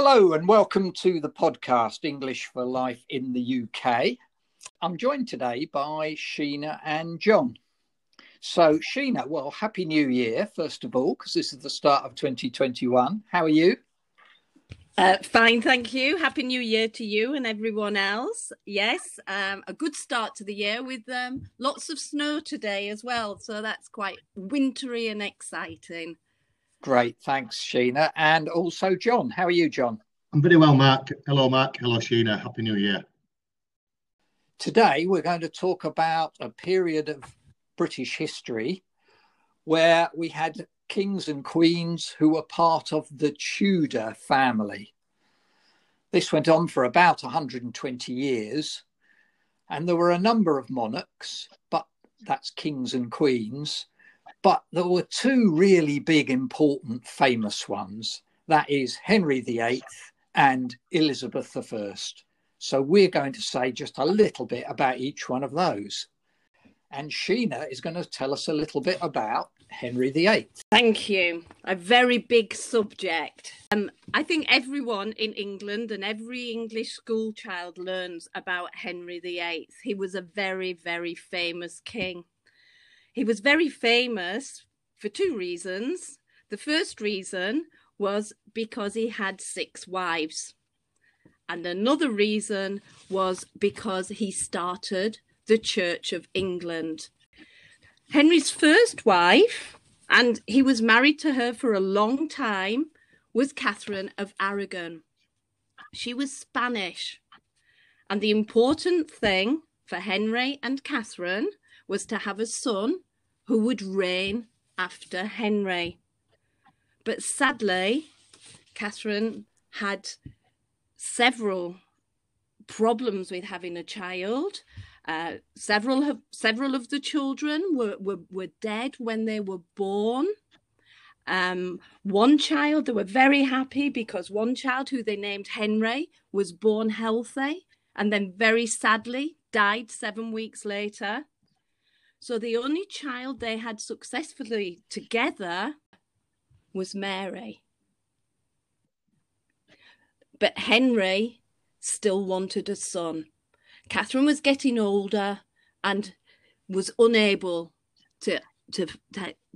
Hello and welcome to the podcast English for Life in the UK. I'm joined today by Sheena and John. So, Sheena, well, Happy New Year, first of all, because this is the start of 2021. How are you? Uh, fine, thank you. Happy New Year to you and everyone else. Yes, um, a good start to the year with um, lots of snow today as well. So that's quite wintry and exciting. Great, thanks, Sheena. And also, John. How are you, John? I'm very well, Mark. Hello, Mark. Hello, Sheena. Happy New Year. Today, we're going to talk about a period of British history where we had kings and queens who were part of the Tudor family. This went on for about 120 years, and there were a number of monarchs, but that's kings and queens. But there were two really big, important, famous ones. That is Henry VIII and Elizabeth I. So we're going to say just a little bit about each one of those. And Sheena is going to tell us a little bit about Henry VIII. Thank you. A very big subject. Um, I think everyone in England and every English school child learns about Henry VIII. He was a very, very famous king. He was very famous for two reasons. The first reason was because he had six wives. And another reason was because he started the Church of England. Henry's first wife, and he was married to her for a long time, was Catherine of Aragon. She was Spanish. And the important thing for Henry and Catherine was to have a son who would reign after Henry. But sadly, Catherine had several problems with having a child. Uh, several of several of the children were, were, were dead when they were born. Um, one child, they were very happy because one child, who they named Henry, was born healthy and then very sadly died seven weeks later. So the only child they had successfully together was Mary. But Henry still wanted a son. Catherine was getting older and was unable to, to,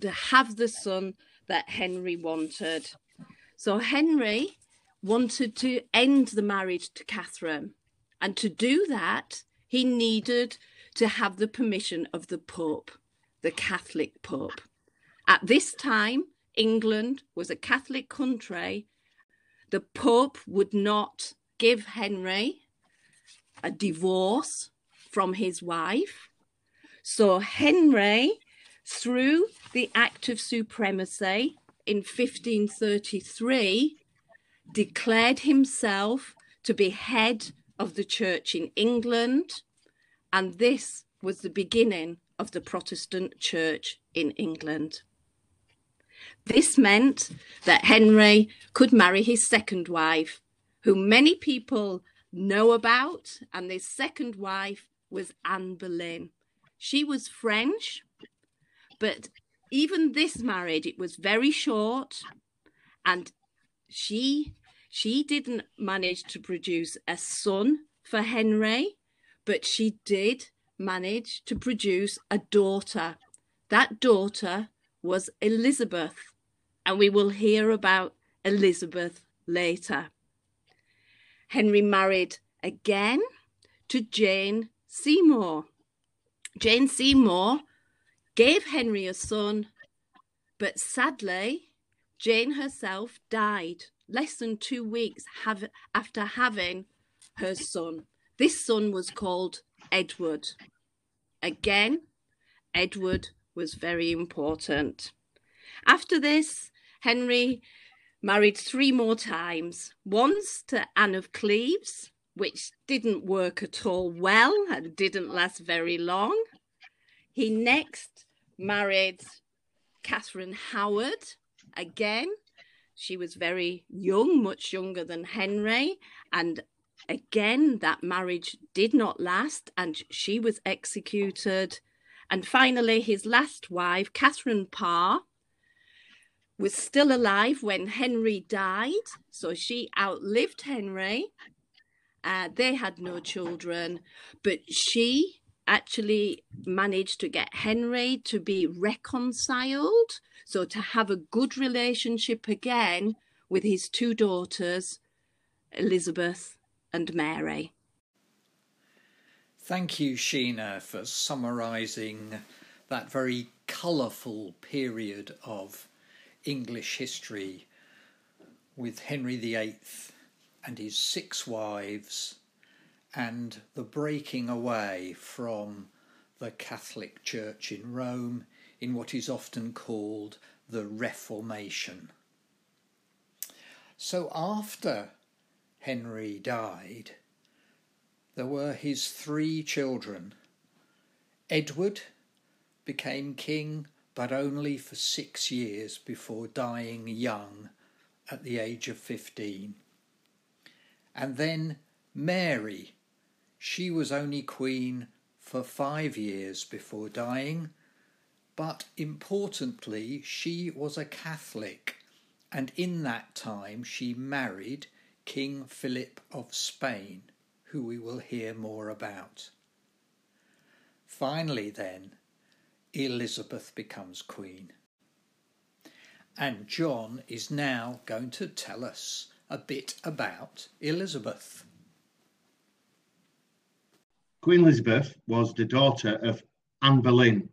to, have the son that Henry wanted. So Henry wanted to end the marriage to Catherine. And to do that, he needed to have the permission of the Pope, the Catholic Pope. At this time, England was a Catholic country. The Pope would not give Henry a divorce from his wife. So Henry, through the Act of Supremacy in 1533, declared himself to be head of the church in England, and this was the beginning of the Protestant church in England. This meant that Henry could marry his second wife, whom many people know about, and his second wife was Anne Boleyn. She was French, but even this marriage, it was very short, and she she didn't manage to produce a son for Henry, but she did manage to produce a daughter. That daughter was Elizabeth, and we will hear about Elizabeth later. Henry married again to Jane Seymour. Jane Seymour gave Henry a son, but sadly, Jane herself died less than two weeks have, after having her son. This son was called Edward. Again, Edward was very important. After this, Henry married three more times. Once to Anne of Cleves, which didn't work at all well and didn't last very long. He next married Catherine Howard. Again, she was very young, much younger than Henry. And again, that marriage did not last and she was executed. And finally, his last wife, Catherine Parr, was still alive when Henry died, so she outlived Henry. Uh, they had no children, but she actually managed to get Henry to be reconciled, so to have a good relationship again with his two daughters, Elizabeth and Mary. Thank you, Sheena, for summarising that very colourful period of English history with Henry VIII and his six wives and the breaking away from the Catholic Church in Rome in what is often called the Reformation. So after Henry died, there were his three children. Edward became king, but only for six years before dying young at the age of 15. And then Mary, she was only queen for five years before dying, but importantly, she was a Catholic, and in that time she married King Philip of Spain who we will hear more about. Finally, then, Elizabeth becomes queen. And John is now going to tell us a bit about Elizabeth. Queen Elizabeth was the daughter of Anne Boleyn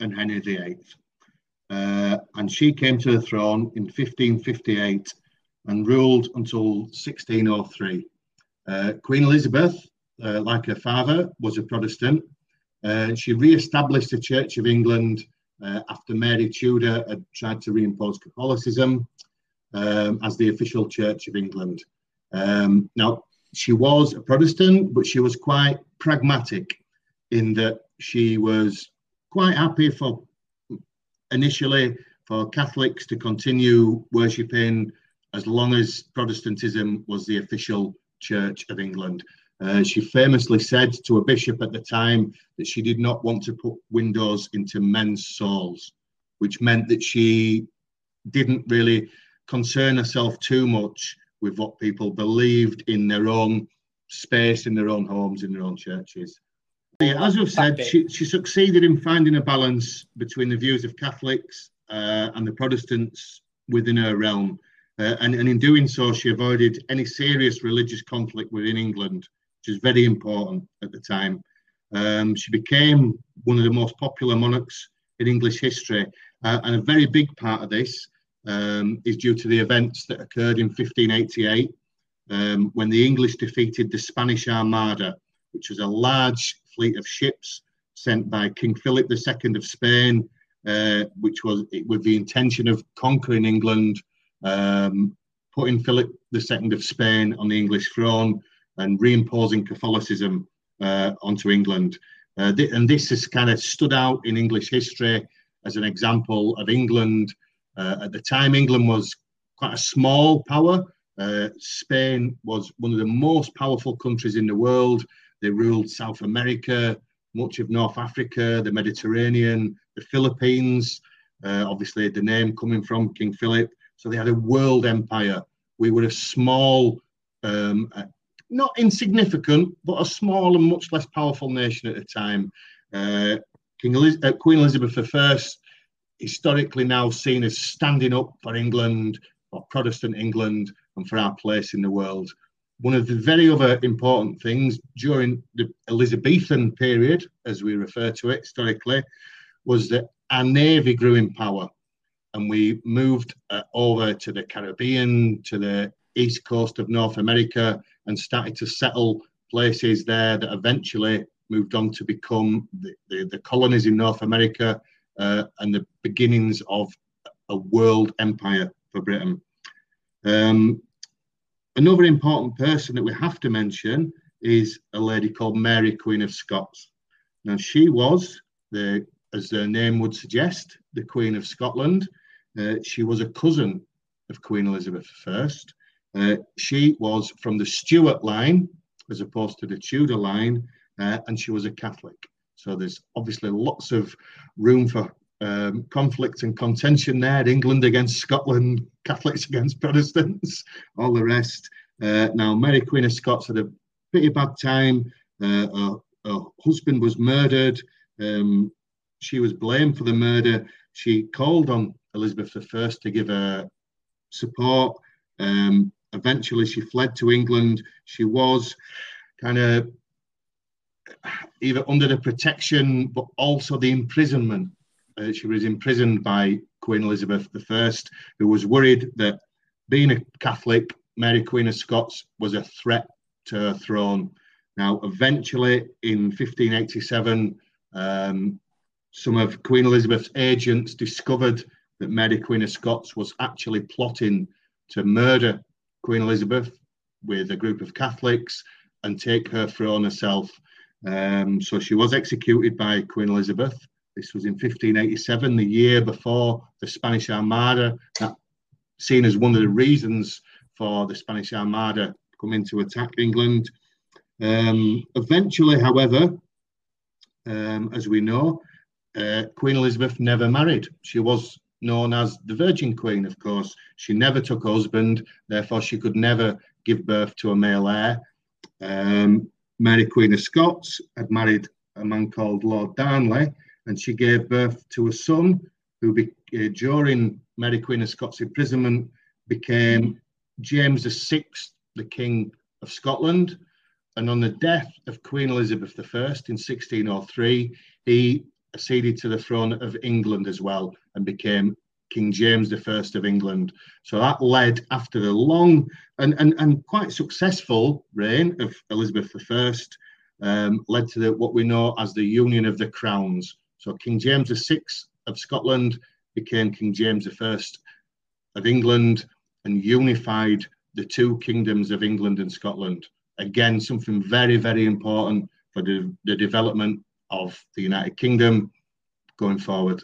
and Henry VIII. Uh, and she came to the throne in 1558 and ruled until 1603. Uh, Queen Elizabeth, uh, like her father, was a Protestant. Uh, she re-established the Church of England uh, after Mary Tudor had tried to reimpose Catholicism um, as the official Church of England. Um, now, she was a Protestant, but she was quite pragmatic in that she was quite happy for initially for Catholics to continue worshipping as long as Protestantism was the official Church of England. Uh, she famously said to a bishop at the time that she did not want to put windows into men's souls, which meant that she didn't really concern herself too much with what people believed in their own space, in their own homes, in their own churches. Yeah, as we've said, she, she succeeded in finding a balance between the views of Catholics uh, and the Protestants within her realm. Uh, and, and in doing so, she avoided any serious religious conflict within England, which is very important at the time. Um, she became one of the most popular monarchs in English history, uh, and a very big part of this um, is due to the events that occurred in 1588 um, when the English defeated the Spanish Armada, which was a large fleet of ships sent by King Philip II of Spain, uh, which was with the intention of conquering England um, putting Philip II of Spain on the English throne and reimposing Catholicism uh, onto England. Uh, th- and this has kind of stood out in English history as an example of England. Uh, at the time, England was quite a small power. Uh, Spain was one of the most powerful countries in the world. They ruled South America, much of North Africa, the Mediterranean, the Philippines. Uh, obviously, the name coming from King Philip. So they had a world empire. We were a small, um, uh, not insignificant, but a small and much less powerful nation at the time. Uh, King Eliz- uh, Queen Elizabeth I, historically now seen as standing up for England, for Protestant England, and for our place in the world. One of the very other important things during the Elizabethan period, as we refer to it historically, was that our navy grew in power and we moved uh, over to the Caribbean, to the east coast of North America, and started to settle places there that eventually moved on to become the, the, the colonies in North America uh, and the beginnings of a world empire for Britain. Um, another important person that we have to mention is a lady called Mary, Queen of Scots. Now, she was, the, as her name would suggest, the Queen of Scotland. Uh, she was a cousin of Queen Elizabeth I. Uh, she was from the Stuart line as opposed to the Tudor line, uh, and she was a Catholic. So there's obviously lots of room for um, conflict and contention there. England against Scotland, Catholics against Protestants, all the rest. Uh, now, Mary Queen of Scots had a pretty bad time. Uh, her, her, husband was murdered. Um, she was blamed for the murder. She called on Elizabeth I to give her support. Um, eventually, she fled to England. She was kind of either under the protection, but also the imprisonment. Uh, she was imprisoned by Queen Elizabeth I, who was worried that being a Catholic, Mary Queen of Scots was a threat to her throne. Now, eventually, in 1587, um, some of Queen Elizabeth's agents discovered that Mary Queen of Scots was actually plotting to murder Queen Elizabeth with a group of Catholics and take her throne herself. Um, so she was executed by Queen Elizabeth. This was in 1587, the year before the Spanish Armada, that seen as one of the reasons for the Spanish Armada coming to attack England. Um, eventually, however, um, as we know, uh, Queen Elizabeth never married. She was known as the Virgin Queen, of course. She never took a husband, therefore, she could never give birth to a male heir. Um, Mary Queen of Scots had married a man called Lord Darnley, and she gave birth to a son who, be, uh, during Mary Queen of Scots' imprisonment, became James VI, the King of Scotland. And on the death of Queen Elizabeth I in 1603, he acceded to the throne of England as well and became King James I of England. So that led after the long and, and, and quite successful reign of Elizabeth I, um, led to the, what we know as the Union of the Crowns. So King James VI of Scotland became King James I of England and unified the two kingdoms of England and Scotland. Again, something very, very important for the, the development of the United Kingdom going forward.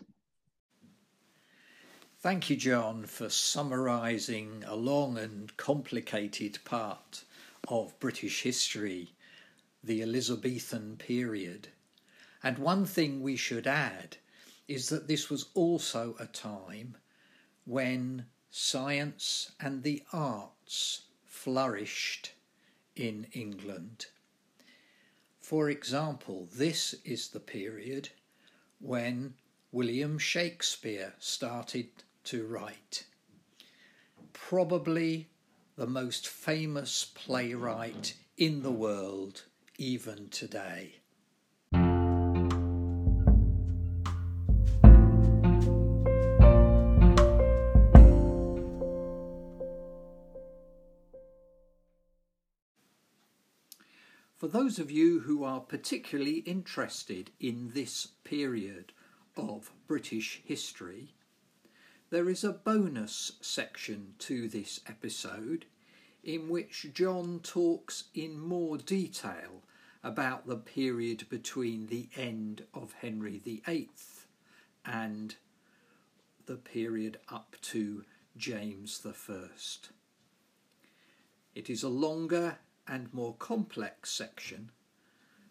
Thank you, John, for summarising a long and complicated part of British history, the Elizabethan period. And one thing we should add is that this was also a time when science and the arts flourished in England. For example, this is the period when William Shakespeare started to write. Probably the most famous playwright in the world even today. For those of you who are particularly interested in this period of British history, there is a bonus section to this episode in which John talks in more detail about the period between the end of Henry VIII and the period up to James I. It is a longer and more complex section,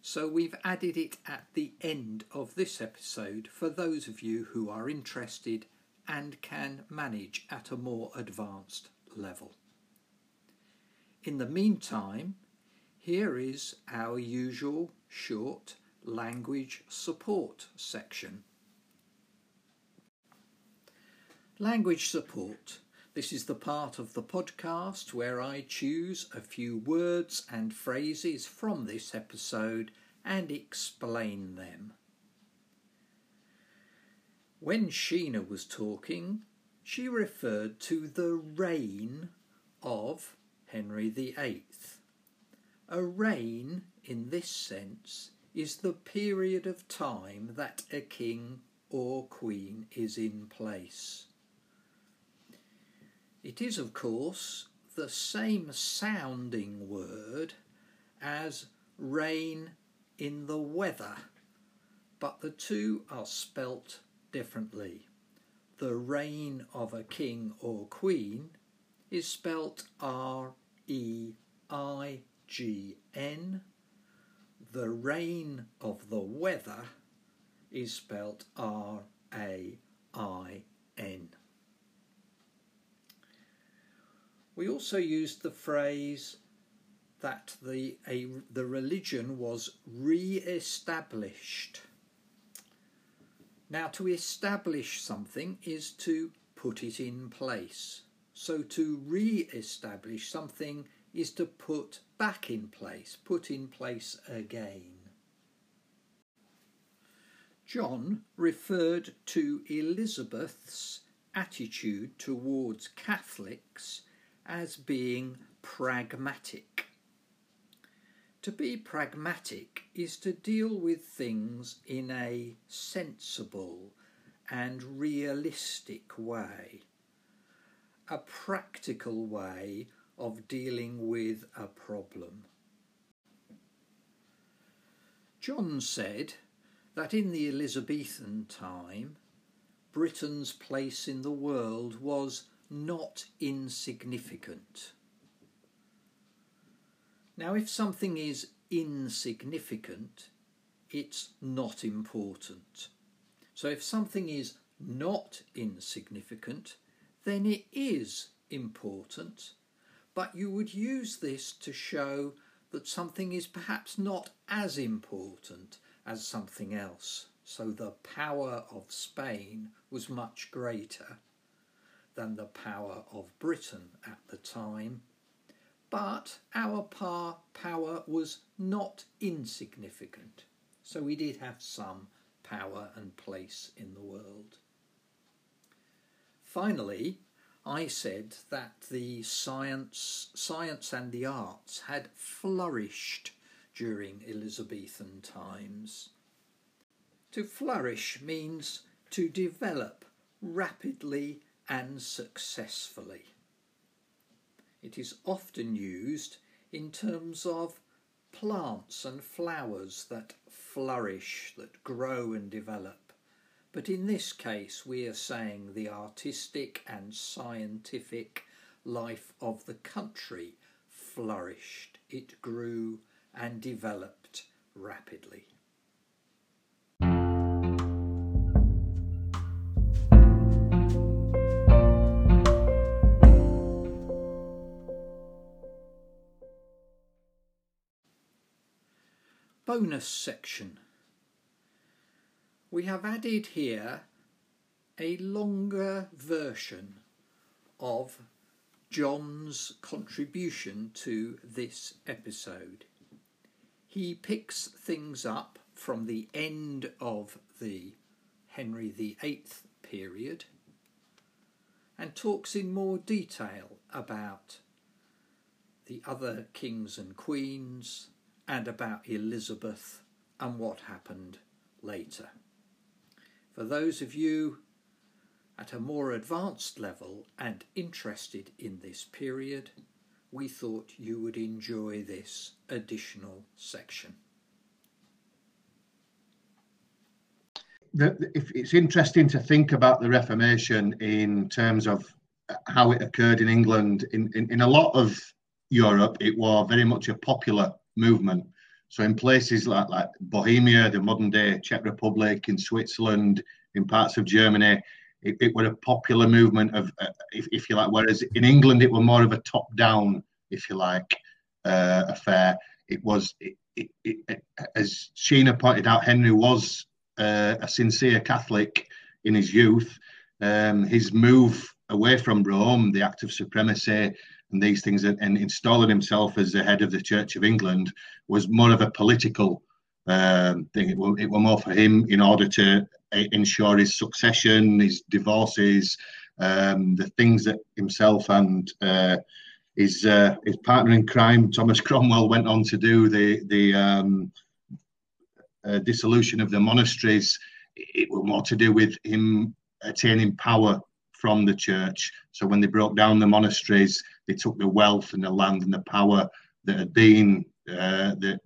so we've added it at the end of this episode for those of you who are interested and can manage at a more advanced level. In the meantime, here is our usual short language support section. Language support this is the part of the podcast where I choose a few words and phrases from this episode and explain them. When Sheena was talking, she referred to the reign of Henry VIII. A reign, in this sense, is the period of time that a king or queen is in place. It is, of course, the same sounding word as rain in the weather, but the two are spelt differently. The reign of a king or queen is spelt R E I G N. The reign of the weather is spelt R A I N. We also used the phrase that the, a, the religion was re established. Now, to establish something is to put it in place. So, to re establish something is to put back in place, put in place again. John referred to Elizabeth's attitude towards Catholics as being pragmatic. To be pragmatic is to deal with things in a sensible and realistic way, a practical way of dealing with a problem. John said that in the Elizabethan time, Britain's place in the world was not insignificant. Now, if something is insignificant, it's not important. So, if something is not insignificant, then it is important, but you would use this to show that something is perhaps not as important as something else. So, the power of Spain was much greater than the power of Britain at the time but our par power was not insignificant, so we did have some power and place in the world. Finally, I said that the science, science and the arts had flourished during Elizabethan times. To flourish means to develop rapidly and successfully. It is often used in terms of plants and flowers that flourish, that grow and develop. But in this case, we are saying the artistic and scientific life of the country flourished, it grew and developed rapidly. Bonus section. We have added here a longer version of John's contribution to this episode. He picks things up from the end of the Henry VIII period and talks in more detail about the other kings and queens, and about Elizabeth and what happened later. For those of you at a more advanced level and interested in this period, we thought you would enjoy this additional section. it's interesting to think about the Reformation in terms of how it occurred in England. In, in, in a lot of Europe, it was very much a popular movement. So in places like, like Bohemia, the modern day Czech Republic, in Switzerland, in parts of Germany, it, it were a popular movement of, uh, if, if you like, whereas in England it were more of a top down, if you like, uh, affair. It was, it, it, as Sheena pointed out, Henry was uh, a sincere Catholic in his youth. Um, his move away from Rome, the Act of Supremacy, and these things, and, and installing himself as the head of the Church of England was more of a political um, thing. It was, it was more for him in order to uh, ensure his succession, his divorces, um, the things that himself and uh, his uh, his partner in crime, Thomas Cromwell, went on to do the the um, uh, dissolution of the monasteries. It was more to do with him attaining power from the church. So when they broke down the monasteries, they took the wealth and the land and the power that had been uh, the,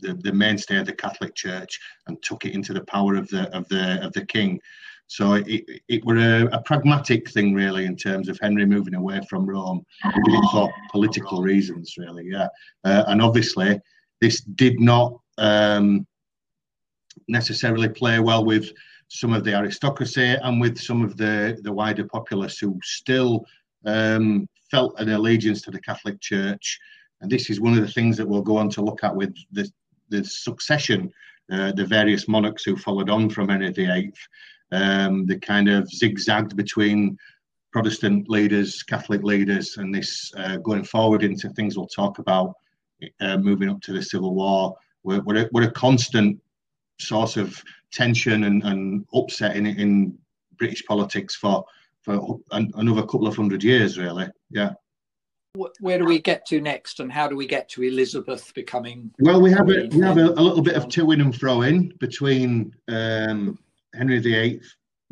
the, the mainstay of the Catholic Church and took it into the power of the of the of the king. So it, it were a, a pragmatic thing really in terms of Henry moving away from Rome for political reasons really yeah uh, and obviously this did not um, necessarily play well with some of the aristocracy and with some of the, the wider populace who still um, felt an allegiance to the Catholic Church. And this is one of the things that we'll go on to look at with the, the succession, uh, the various monarchs who followed on from Henry VIII, um, the kind of zigzagged between Protestant leaders, Catholic leaders, and this uh, going forward into things we'll talk about uh, moving up to the Civil War. We're, we're, a, we're a constant source of tension and, and upset in, in British politics for for an, another couple of hundred years, really. Yeah. Where do we get to next, and how do we get to Elizabeth becoming? Well, we have a, we have a, a little bit of to-in and fro-in between um, Henry VIII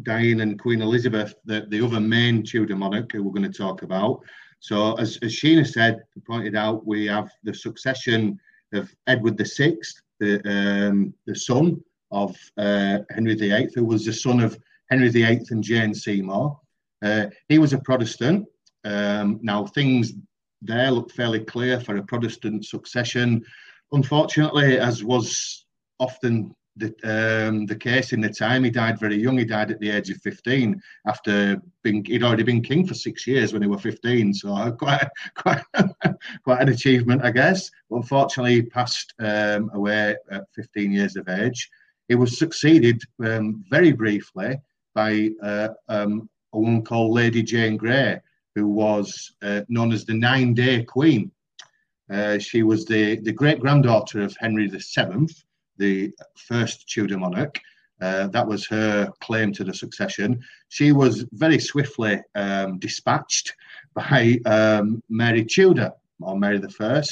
dying and Queen Elizabeth, the, the other main Tudor monarch who we're going to talk about. So, as, as Sheena said, pointed out, we have the succession of Edward VI, the um, the son of uh, Henry VIII, who was the son of Henry VIII and Jane Seymour. Uh, he was a Protestant. Um, now, things there look fairly clear for a Protestant succession. Unfortunately, as was often the, um, the case in the time. He died very young. He died at the age of 15 after being, he'd already been king for six years when he was 15. So quite, quite, quite an achievement, I guess. But unfortunately, he passed um, away at 15 years of age. He was succeeded um, very briefly by uh, um, a woman called Lady Jane Grey, who was uh, known as the Nine Day Queen. Uh, she was the, the great granddaughter of Henry VII the first Tudor monarch. Uh, that was her claim to the succession. She was very swiftly um, dispatched by um, Mary Tudor, or Mary I,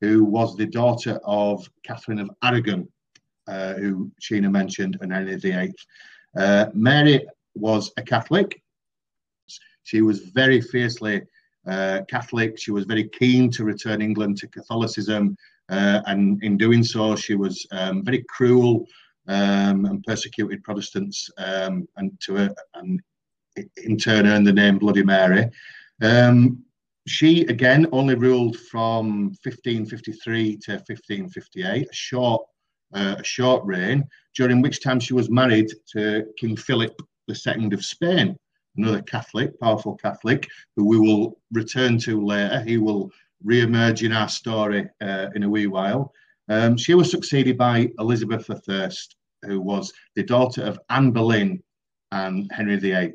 who was the daughter of Catherine of Aragon, uh, who Sheena mentioned, and Henry VIII. Uh, Mary was a Catholic. She was very fiercely uh, Catholic. She was very keen to return England to Catholicism. Uh, and in doing so, she was um, very cruel um, and persecuted Protestants, um, and to uh, and in turn earned the name Bloody Mary. Um, she again only ruled from 1553 to 1558, a short uh, a short reign, during which time she was married to King Philip II of Spain, another Catholic, powerful Catholic, who we will return to later. He will re-emerge in our story uh, in a wee while. Um, she was succeeded by Elizabeth I, who was the daughter of Anne Boleyn and Henry VIII.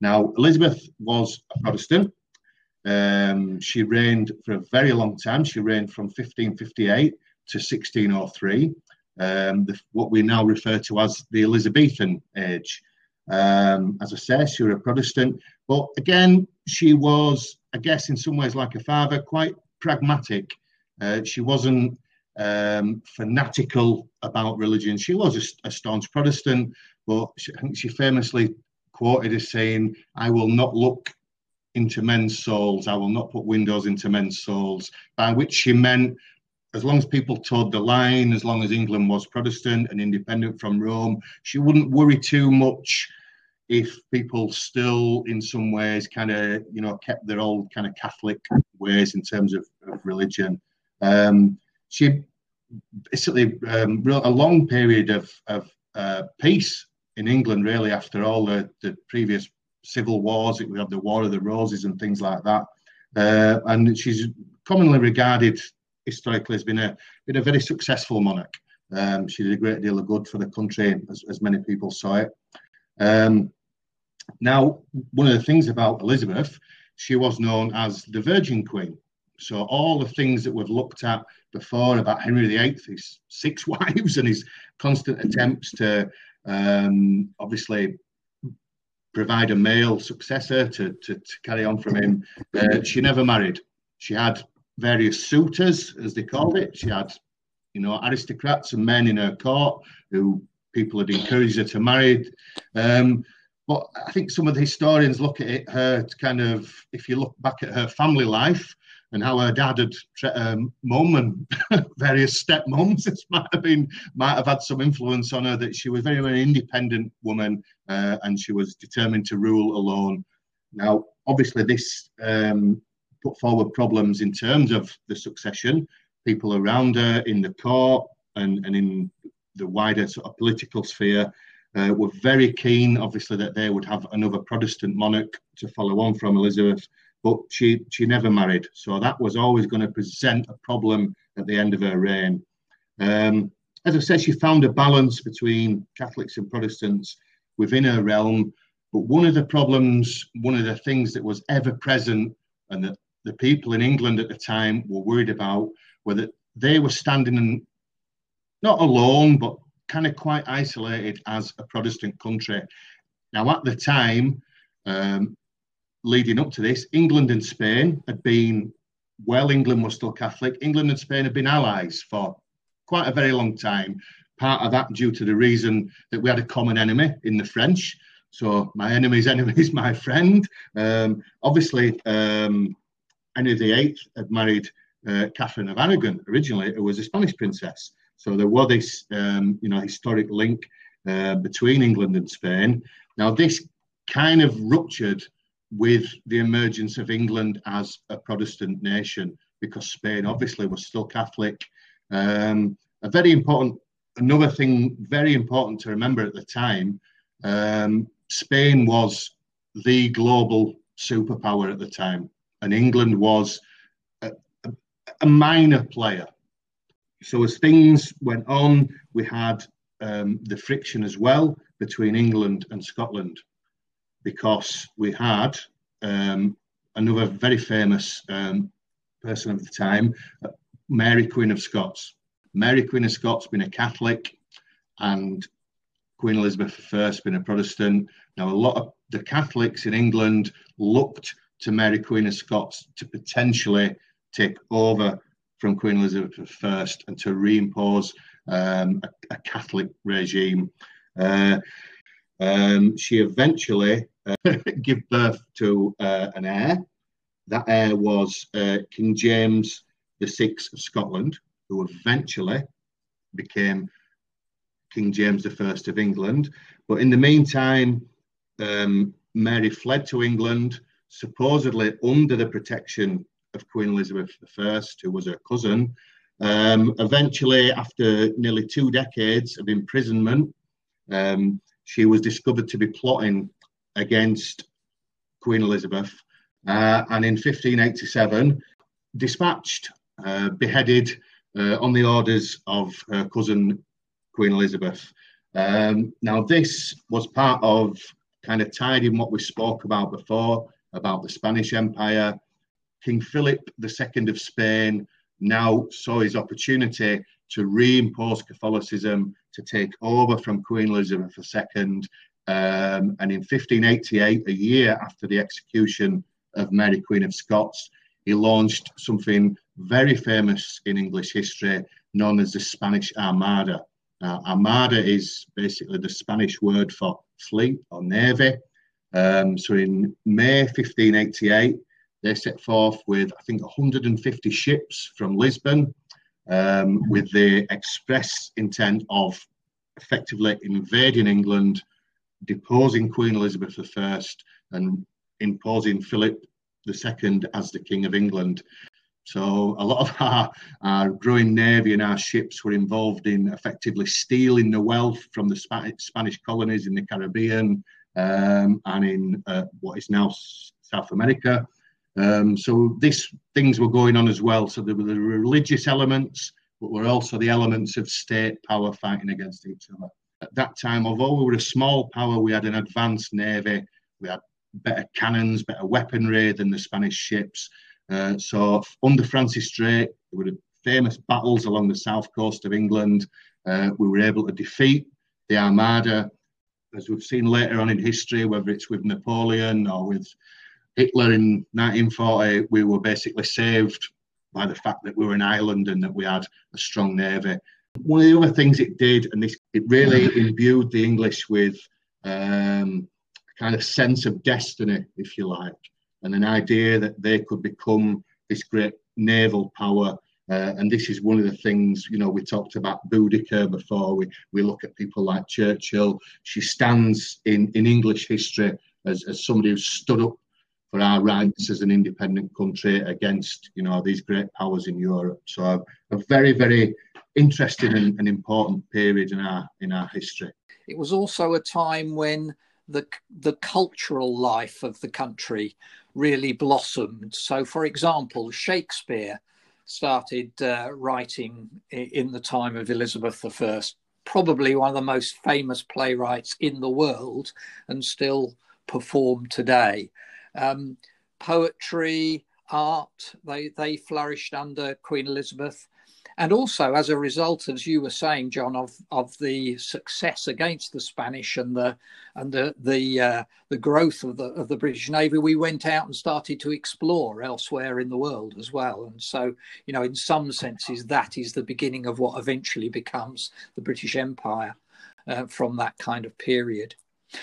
Now, Elizabeth was a Protestant. Um, she reigned for a very long time. She reigned from 1558 to 1603, um, the, what we now refer to as the Elizabethan age. Um, as I say, she was a Protestant, but again, she was, I guess, in some ways like a father, quite pragmatic. Uh, she wasn't um, fanatical about religion. She was a, a staunch Protestant, but she, I think she famously quoted as saying, I will not look into men's souls, I will not put windows into men's souls, by which she meant as long as people toed the line, as long as England was Protestant and independent from Rome, she wouldn't worry too much if people still in some ways kind of you know kept their old kind of catholic ways in terms of, of religion. Um, she basically um, a long period of, of uh, peace in england really after all the, the previous civil wars. We had the war of the roses and things like that. Uh, and she's commonly regarded historically has being a been a very successful monarch um, she did a great deal of good for the country as, as many people saw it um, now, one of the things about Elizabeth, she was known as the Virgin Queen. So all the things that we've looked at before about Henry VIII, his six wives and his constant attempts to um, obviously provide a male successor to, to, to carry on from him, uh, she never married. She had various suitors, as they called it. She had, you know, aristocrats and men in her court who people had encouraged her to marry. Um, but I think some of the historians look at it, her kind of, if you look back at her family life and how her dad had um, mum and various stepmoms, it might have been, might have had some influence on her that she was very, very independent woman uh, and she was determined to rule alone. Now, obviously, this um, put forward problems in terms of the succession. People around her in the court and, and in the wider sort of political sphere uh, were very keen, obviously, that they would have another Protestant monarch to follow on from Elizabeth, but she she never married, so that was always going to present a problem at the end of her reign. Um, as I said, she found a balance between Catholics and Protestants within her realm. But one of the problems, one of the things that was ever present, and that the people in England at the time were worried about, were that they were standing in, not alone, but kind of quite isolated as a Protestant country. Now, at the time, um, leading up to this, England and Spain had been, well, England was still Catholic, England and Spain had been allies for quite a very long time. Part of that due to the reason that we had a common enemy in the French. So my enemy's enemy is my friend. Um, obviously, um, Henry VIII had married uh, Catherine of Aragon originally, who was a Spanish princess. So there was this, um, you know, historic link uh, between England and Spain. Now this kind of ruptured with the emergence of England as a Protestant nation because Spain obviously was still Catholic. Um, a very important, another thing very important to remember at the time, um, Spain was the global superpower at the time, and England was a, a, a minor player. So as things went on, we had um, the friction as well between England and Scotland because we had um, another very famous um, person of the time, Mary Queen of Scots. Mary Queen of Scots been a Catholic and Queen Elizabeth I been a Protestant. Now, a lot of the Catholics in England looked to Mary Queen of Scots to potentially take over from Queen Elizabeth I and to reimpose um, a, a, Catholic regime. Uh, um, she eventually uh, gave birth to uh, an heir. That heir was uh, King James VI of Scotland, who eventually became King James I of England. But in the meantime, um, Mary fled to England, supposedly under the protection of Queen Elizabeth I, who was her cousin. Um, eventually, after nearly two decades of imprisonment, um, she was discovered to be plotting against Queen Elizabeth. Uh, and in 1587, dispatched, uh, beheaded uh, on the orders of her cousin Queen Elizabeth. Um, now, this was part of kind of tied in what we spoke about before about the Spanish Empire. King Philip II of Spain now saw his opportunity to reimpose Catholicism, to take over from Queen Elizabeth II. Um, and in 1588, a year after the execution of Mary Queen of Scots, he launched something very famous in English history known as the Spanish Armada. Armada is basically the Spanish word for fleet or navy. Um, so in May 1588, they set forth with, I think, 150 ships from Lisbon um, with the express intent of effectively invading England, deposing Queen Elizabeth I, and imposing Philip II as the King of England. So a lot of our, our growing navy and our ships were involved in effectively stealing the wealth from the Spanish colonies in the Caribbean um, and in uh, what is now South America. Um, so these things were going on as well. So there were the religious elements, but were also the elements of state power fighting against each other. At that time, although we were a small power, we had an advanced navy. We had better cannons, better weaponry than the Spanish ships. Uh, so under Francis Drake, there were famous battles along the south coast of England. Uh, we were able to defeat the Armada, as we've seen later on in history, whether it's with Napoleon or with Hitler in 1940, we were basically saved by the fact that we were an island and that we had a strong navy. One of the other things it did, and this it really imbued the English with um, a kind of sense of destiny, if you like and an idea that they could become this great naval power. Uh, and this is one of the things, you know, we talked about Boudicca before. We, we look at people like Churchill. She stands in, in English history as, as somebody who stood up for our rights as an independent country against, you know, these great powers in Europe. So a, very, very interesting and, and important period in our in our history. It was also a time when the the cultural life of the country really blossomed. So, for example, Shakespeare started uh, writing in the time of Elizabeth I, probably one of the most famous playwrights in the world, and still performed today. Um, poetry, art, they they flourished under Queen Elizabeth and also as a result, as you were saying, John, of of the success against the Spanish and the and the the uh, the growth of the of the British Navy, we went out and started to explore elsewhere in the world as well. And so, you know, in some senses, that is the beginning of what eventually becomes the British Empire uh, from that kind of period.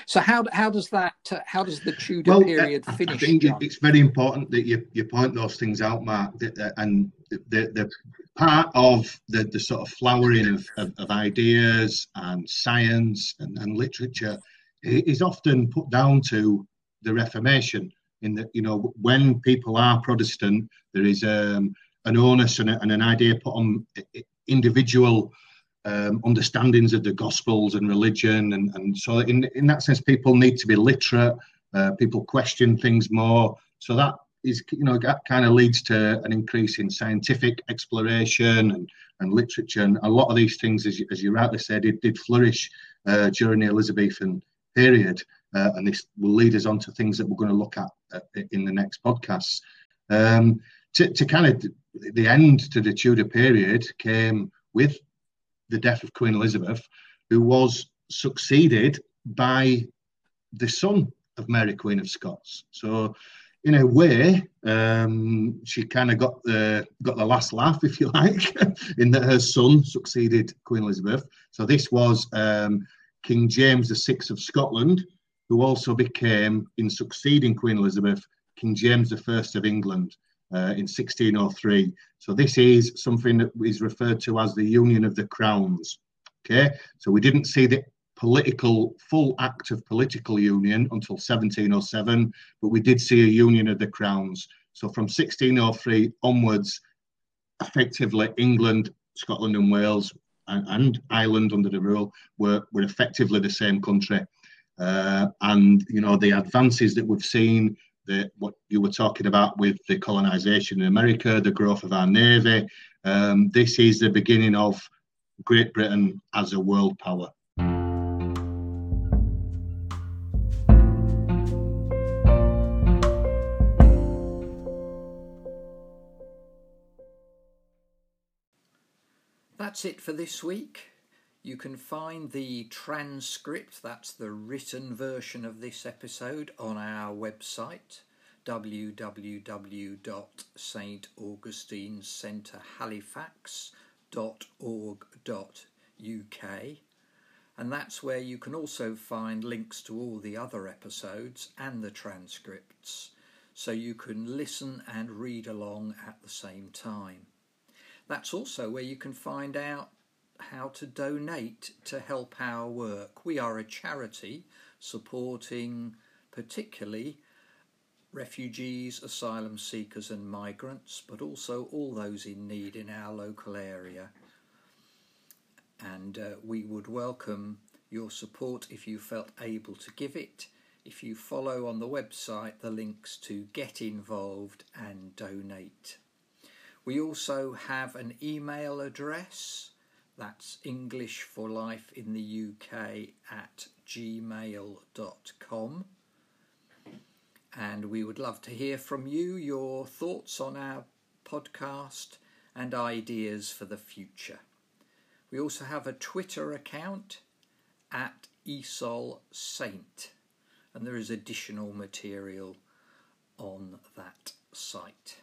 So how how does that uh, how does the Tudor well, period I, finish? I think John? it's very important that you, you point those things out, Mark. That, uh, and the, the part of the, the sort of flowering of, of, of ideas and science and, and literature is often put down to the Reformation. In that you know when people are Protestant, there is um, an onus and, a, and an idea put on individual um, understandings of the Gospels and religion, and, and so in in that sense, people need to be literate. Uh, people question things more, so that is you know that kind of leads to an increase in scientific exploration and, and literature, and a lot of these things, as you, as you rightly said, did, did flourish uh, during the Elizabethan period, uh, and this will lead us on to things that we're going to look at uh, in the next podcasts. Um, to, to kind of the end to the Tudor period came with the death of Queen Elizabeth, who was succeeded by the son of Mary Queen of Scots. So, in a way, um, she kind of got the got the last laugh, if you like, in that her son succeeded Queen Elizabeth. So this was um, King James VI of Scotland, who also became, in succeeding Queen Elizabeth, King James I of England uh, in 1603. So this is something that is referred to as the Union of the Crowns. Okay, so we didn't see the political full act of political union until 1707, but we did see a union of the crowns. So from 1603 onwards, effectively England, Scotland, and Wales and, and Ireland under the rule were, were effectively the same country. Uh, and you know the advances that we've seen the, what you were talking about with the colonization in America, the growth of our navy. Um, this is the beginning of Great Britain as a world power. That's it for this week. You can find the transcript, that's the written version of this episode, on our website www.st augustinecentrehalifax.org.uk and that's where you can also find links to all the other episodes and the transcripts so you can listen and read along at the same time. That's also where you can find out how to donate to help our work. We are a charity supporting particularly refugees, asylum seekers, and migrants, but also all those in need in our local area. And uh, we would welcome your support if you felt able to give it. If you follow on the website the links to get involved and donate. We also have an email address that's English for Life in the UK at gmail.com. And we would love to hear from you, your thoughts on our podcast and ideas for the future. We also have a Twitter account at ESOL Saint, and there is additional material on that site.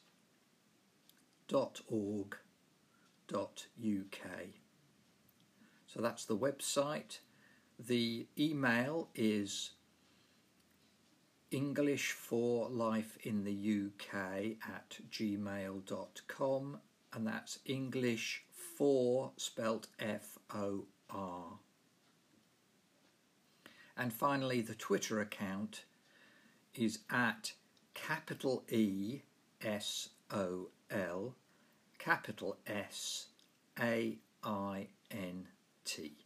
org. So that's the website. The email is English for Life in the UK at gmail.com, and that's English for spelt F O R. And finally, the Twitter account is at capital E S O L, capital S A I N T.